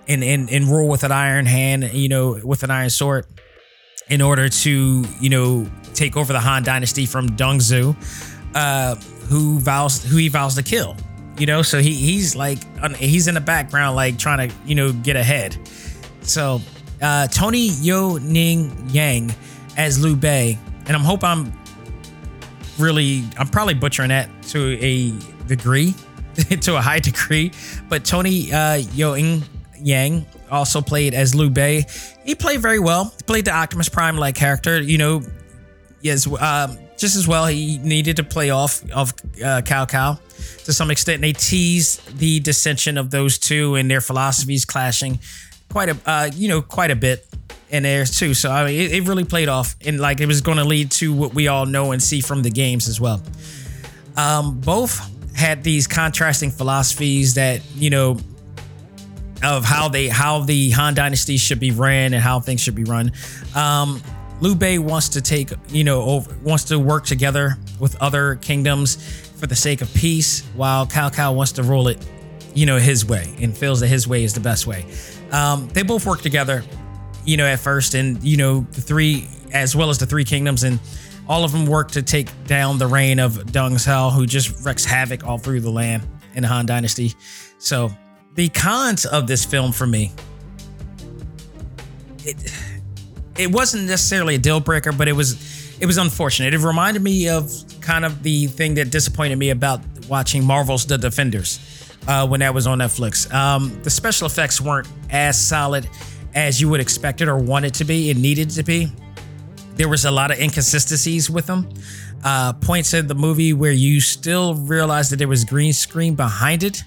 and and, and rule with an iron hand you know with an iron sword in order to you know take over the Han dynasty from Dong Zhuo uh who vows who he vows to kill you know so he he's like he's in the background like trying to you know get ahead so uh Tony Yo Ning Yang as Liu Bei and I'm hope I'm really, I'm probably butchering that to a degree, [LAUGHS] to a high degree. But Tony uh, Yoing Yang also played as Liu Bei. He played very well. He played the Optimus Prime like character. You know, yes, um, just as well. He needed to play off of uh, Cao to some extent. They teased the dissension of those two and their philosophies clashing quite a uh, you know quite a bit in there too. So I mean, it, it really played off, and like it was going to lead to what we all know and see from the games as well. Um, both had these contrasting philosophies that you know of how they how the Han Dynasty should be ran and how things should be run. Um, Liu Bei wants to take you know over, wants to work together with other kingdoms for the sake of peace, while Cao Cao wants to rule it you know his way and feels that his way is the best way. Um, they both work together, you know, at first, and you know the three as well as the three kingdoms and. All of them work to take down the reign of Deng Zhao, who just wreaks havoc all through the land in the Han Dynasty. So the cons of this film for me it it wasn't necessarily a deal breaker but it was it was unfortunate. It reminded me of kind of the thing that disappointed me about watching marvel's the defenders uh, when that was on netflix. Um, the special effects weren't as solid as you would expect it or want it to be it needed to be. There was a lot of inconsistencies with them uh, points in the movie where you still realize that there was green screen behind it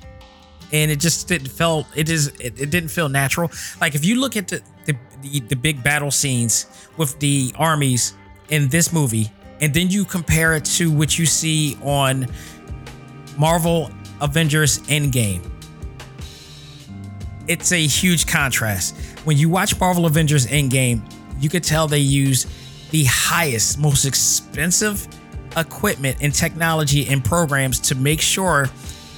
and it just didn't felt it is it, it didn't feel natural. Like if you look at the, the the the big battle scenes with the armies in this movie, and then you compare it to what you see on Marvel Avengers Endgame, it's a huge contrast. When you watch Marvel Avengers Endgame, you could tell they use the highest, most expensive equipment and technology and programs to make sure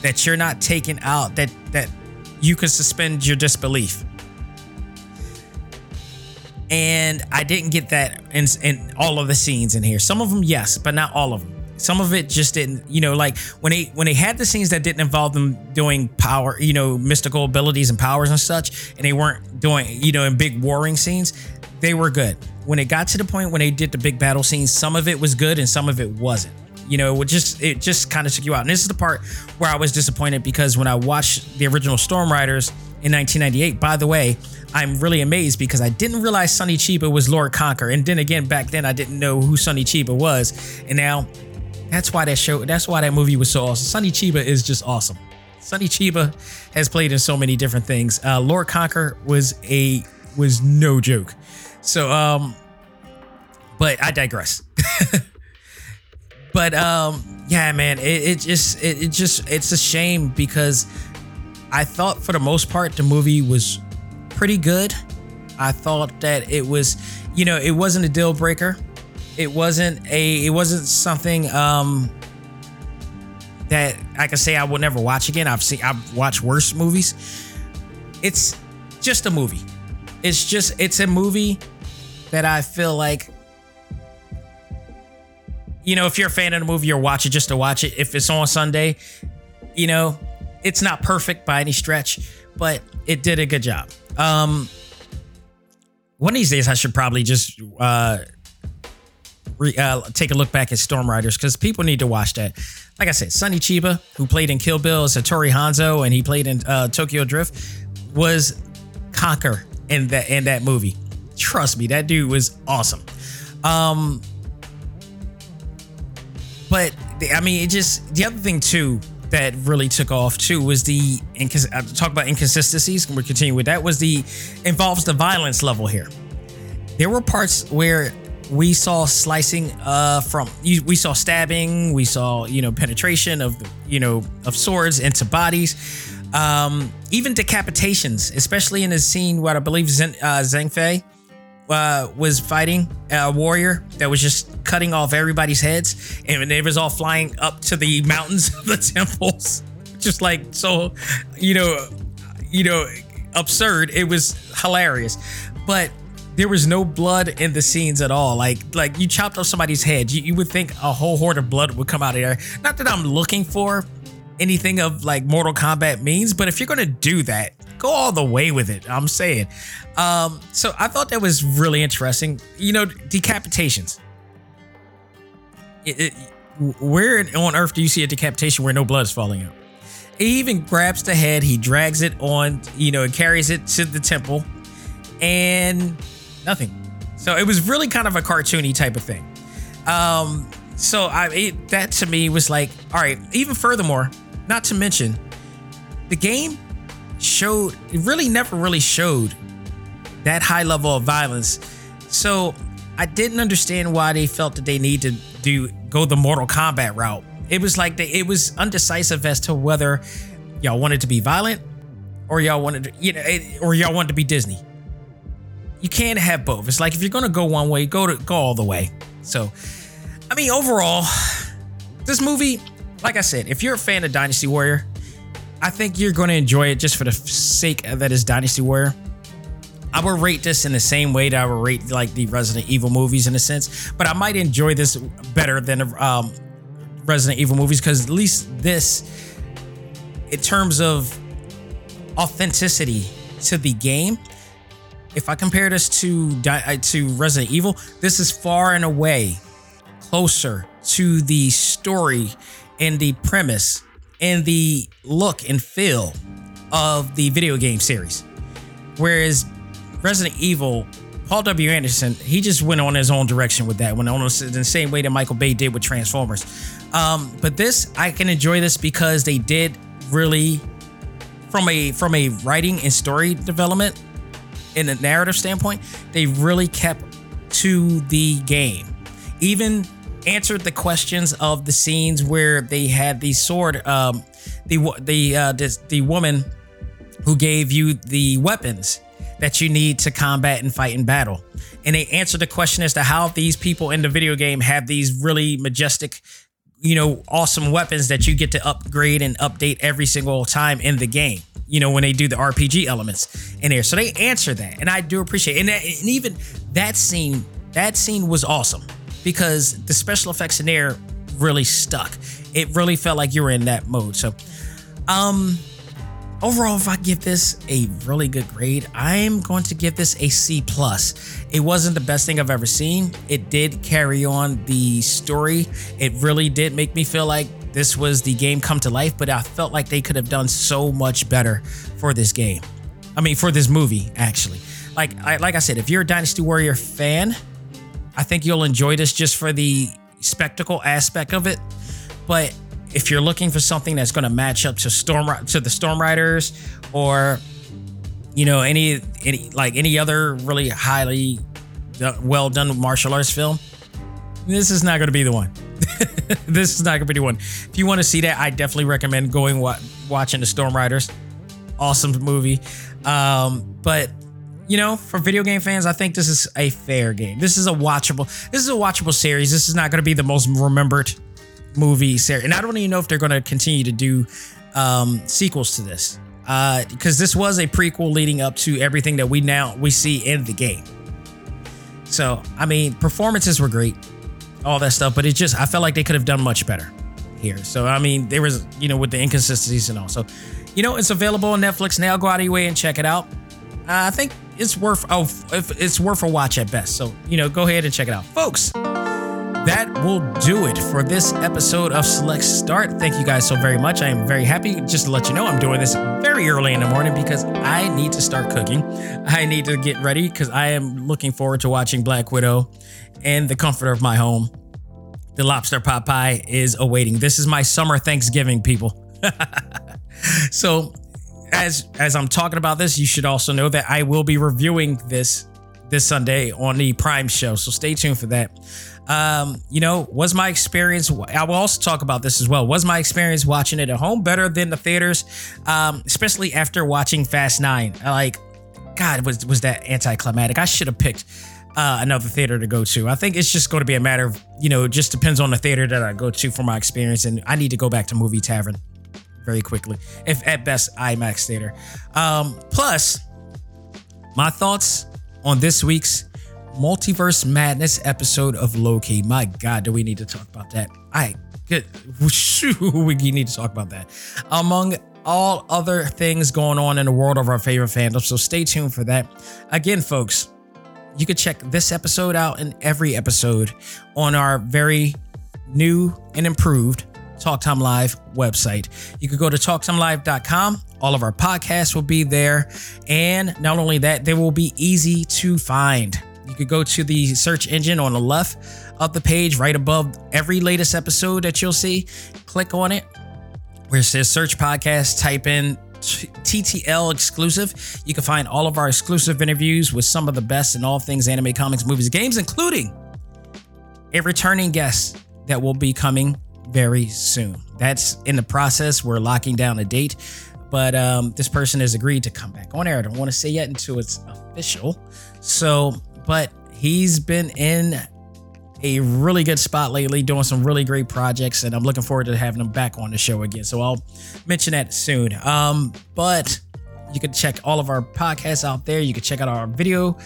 that you're not taken out that that you can suspend your disbelief. And i didn't get that in, in all of the scenes in here. Some of them yes but not all of them some of it just didn't you know like when they when they had the scenes that didn't involve them doing power you know mystical abilities and powers and such and they weren't doing you know in big warring scenes they were good. When it got to the point when they did the big battle scenes some of it was good and some of it wasn't you know, it just it just kind of took you out. And this is the part where I was disappointed because when I watched the original Storm Riders in 1998, by the way, I'm really amazed because I didn't realize Sonny Chiba was Lord Conquer. And then again, back then I didn't know who Sonny Chiba was. And now that's why that show, that's why that movie was so awesome. Sonny Chiba is just awesome. Sonny Chiba has played in so many different things. Uh, Lord Conquer was a was no joke. So um but I digress. [LAUGHS] but um yeah man it, it just it, it just it's a shame because i thought for the most part the movie was pretty good. I thought that it was you know it wasn't a deal breaker. It wasn't a it wasn't something um that i can say i will never watch again. I've seen i've watched worse movies. It's just a movie. It's just it's a movie that i feel like you know, if you're a fan of the movie, you're watching just to watch it. If it's on Sunday, you know, it's not perfect by any stretch, but it did a good job. Um, one of these days, I should probably just uh, re, uh take a look back at Storm Riders because people need to watch that. Like I said, Sonny Chiba, who played in Kill Bill as Hattori Hanzo, and he played in uh, Tokyo Drift, was Conquer in that in that movie. Trust me, that dude was awesome. Um, but I mean, it just the other thing too that really took off too was the uh, talk about inconsistencies. And we're continuing with that. Was the involves the violence level here. There were parts where we saw slicing uh from we saw stabbing we saw you know penetration of you know of swords into bodies um even decapitations especially in the scene where i believe Zen, uh, zhang fei uh, was fighting a warrior that was just cutting off everybody's heads, and it was all flying up to the mountains of the [LAUGHS] temples, just like so, you know, you know, absurd. It was hilarious, but there was no blood in the scenes at all. Like like you chopped off somebody's head, you, you would think a whole horde of blood would come out of there. Not that I'm looking for anything of like Mortal Kombat means, but if you're gonna do that, go all the way with it. I'm saying. Um, so I thought that was really interesting. You know, decapitations. It, it, where on earth do you see a decapitation where no blood is falling out? He even grabs the head, he drags it on, you know, and carries it to the temple, and nothing. So it was really kind of a cartoony type of thing. Um, so I it, that to me was like, all right. Even furthermore, not to mention, the game showed it really never really showed that high level of violence. So I didn't understand why they felt that they need to do go the Mortal Kombat route. It was like they, it was undecisive as to whether y'all wanted to be violent or y'all wanted to, you know, or y'all wanted to be Disney. You can't have both. It's like if you're gonna go one way, go to go all the way. So, I mean, overall, this movie, like I said, if you're a fan of Dynasty Warrior, I think you're going to enjoy it just for the sake of that is Dynasty Warrior. I would rate this in the same way that I would rate like the Resident Evil movies in a sense, but I might enjoy this better than um, Resident Evil movies because at least this, in terms of authenticity to the game, if I compare this to uh, to Resident Evil, this is far and away closer to the story and the premise and the look and feel of the video game series. Whereas Resident Evil, Paul W. Anderson, he just went on his own direction with that, went on the same way that Michael Bay did with Transformers. Um, but this, I can enjoy this because they did really, from a from a writing and story development, in a narrative standpoint, they really kept to the game. Even answered the questions of the scenes where they had the sword, um, the the uh, the, the woman who gave you the weapons that you need to combat and fight in battle. And they answered the question as to how these people in the video game have these really majestic, you know, awesome weapons that you get to upgrade and update every single time in the game. You know, when they do the RPG elements in there. So they answer that. And I do appreciate it. And, that, and even that scene, that scene was awesome because the special effects in there really stuck. It really felt like you were in that mode. So, um, overall, if I give this a really good grade, I'm going to give this a C plus. It wasn't the best thing I've ever seen. It did carry on the story. It really did make me feel like this was the game come to life, but I felt like they could have done so much better for this game. I mean, for this movie, actually. Like, I, like I said, if you're a Dynasty Warrior fan, I think you'll enjoy this just for the spectacle aspect of it. But if you're looking for something that's going to match up to Storm to the Storm Riders or you know any any like any other really highly well done martial arts film, this is not going to be the one. [LAUGHS] this is not going to be the one. If you want to see that, I definitely recommend going wa- watching the Storm Riders. Awesome movie. Um, but you know, for video game fans, I think this is a fair game. This is a watchable. This is a watchable series. This is not going to be the most remembered movie series, and I don't even know if they're going to continue to do um, sequels to this, because uh, this was a prequel leading up to everything that we now we see in the game. So, I mean, performances were great, all that stuff, but it just I felt like they could have done much better here. So, I mean, there was you know with the inconsistencies and all. So, you know, it's available on Netflix now. Go out of your way and check it out. Uh, I think it's worth oh, it's worth a watch at best. So you know, go ahead and check it out, folks. That will do it for this episode of Select Start. Thank you guys so very much. I am very happy. Just to let you know, I'm doing this very early in the morning because I need to start cooking. I need to get ready because I am looking forward to watching Black Widow and the comfort of my home. The lobster pot pie is awaiting. This is my summer Thanksgiving, people. [LAUGHS] so as as I'm talking about this, you should also know that I will be reviewing this this Sunday on the Prime show. So stay tuned for that. Um, you know, was my experience I will also talk about this as well. Was my experience watching it at home better than the theaters? Um, especially after watching Fast 9. Like god, was was that anticlimactic. I should have picked uh, another theater to go to. I think it's just going to be a matter of, you know, it just depends on the theater that I go to for my experience and I need to go back to Movie Tavern very quickly, if at best IMAX theater. Um, plus, my thoughts on this week's Multiverse Madness episode of Loki. My God, do we need to talk about that? I good. [LAUGHS] We need to talk about that. Among all other things going on in the world of our favorite fandom. So stay tuned for that. Again, folks, you can check this episode out and every episode on our very new and improved Talk Time Live website. You could go to talktimelive.com. All of our podcasts will be there. And not only that, they will be easy to find. You could go to the search engine on the left of the page, right above every latest episode that you'll see. Click on it where it says search podcast, type in TTL exclusive. You can find all of our exclusive interviews with some of the best in all things anime, comics, movies, games, including a returning guest that will be coming very soon. That's in the process. We're locking down a date, but um, this person has agreed to come back on air. I don't want to say yet until it's official. So, but he's been in a really good spot lately, doing some really great projects, and I'm looking forward to having him back on the show again. So I'll mention that soon. Um, but you can check all of our podcasts out there. You can check out our video,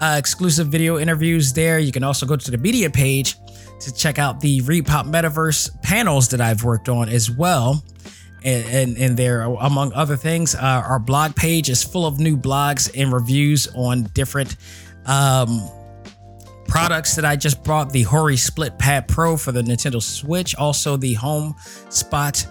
uh, exclusive video interviews there. You can also go to the media page to check out the Repop Metaverse panels that I've worked on as well. And, and, and there, among other things, uh, our blog page is full of new blogs and reviews on different um, products that I just brought the Hori Split Pad Pro for the Nintendo Switch, also the Home Spot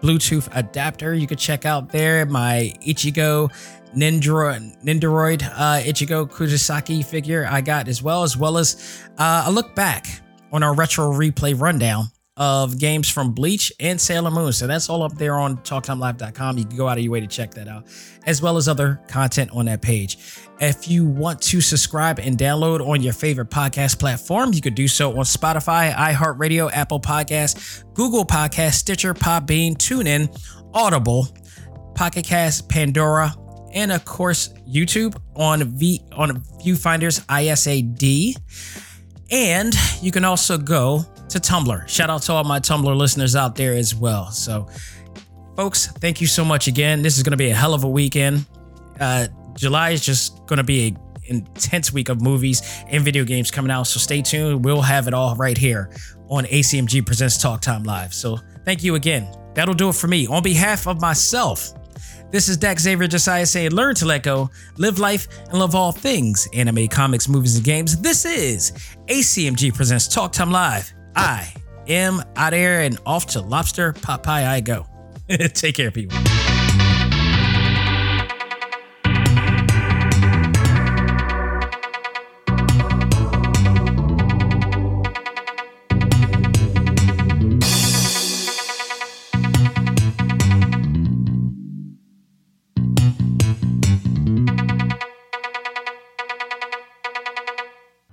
Bluetooth adapter. You can check out there my Ichigo Nindroid, Nendoroid uh, Ichigo Kurosaki figure I got as well, as well as uh, a look back on our retro replay rundown of games from Bleach and Sailor Moon. So that's all up there on talktimelive.com. You can go out of your way to check that out, as well as other content on that page. If you want to subscribe and download on your favorite podcast platform, you could do so on Spotify, iHeartRadio, Apple Podcasts, Google Podcasts, Stitcher, Podbean, TuneIn, Audible, Pocket Cast, Pandora, and of course YouTube on V on Viewfinders ISAD. And you can also go to Tumblr. Shout out to all my Tumblr listeners out there as well. So, folks, thank you so much again. This is going to be a hell of a weekend. Uh, July is just going to be an intense week of movies and video games coming out. So stay tuned. We'll have it all right here on ACMG Presents Talk Time Live. So thank you again. That'll do it for me. On behalf of myself, this is Dak Xavier Josiah saying, learn to let go, live life, and love all things anime, comics, movies, and games. This is ACMG Presents Talk Time Live. I am out there and off to lobster pot pie I go. [LAUGHS] Take care, people.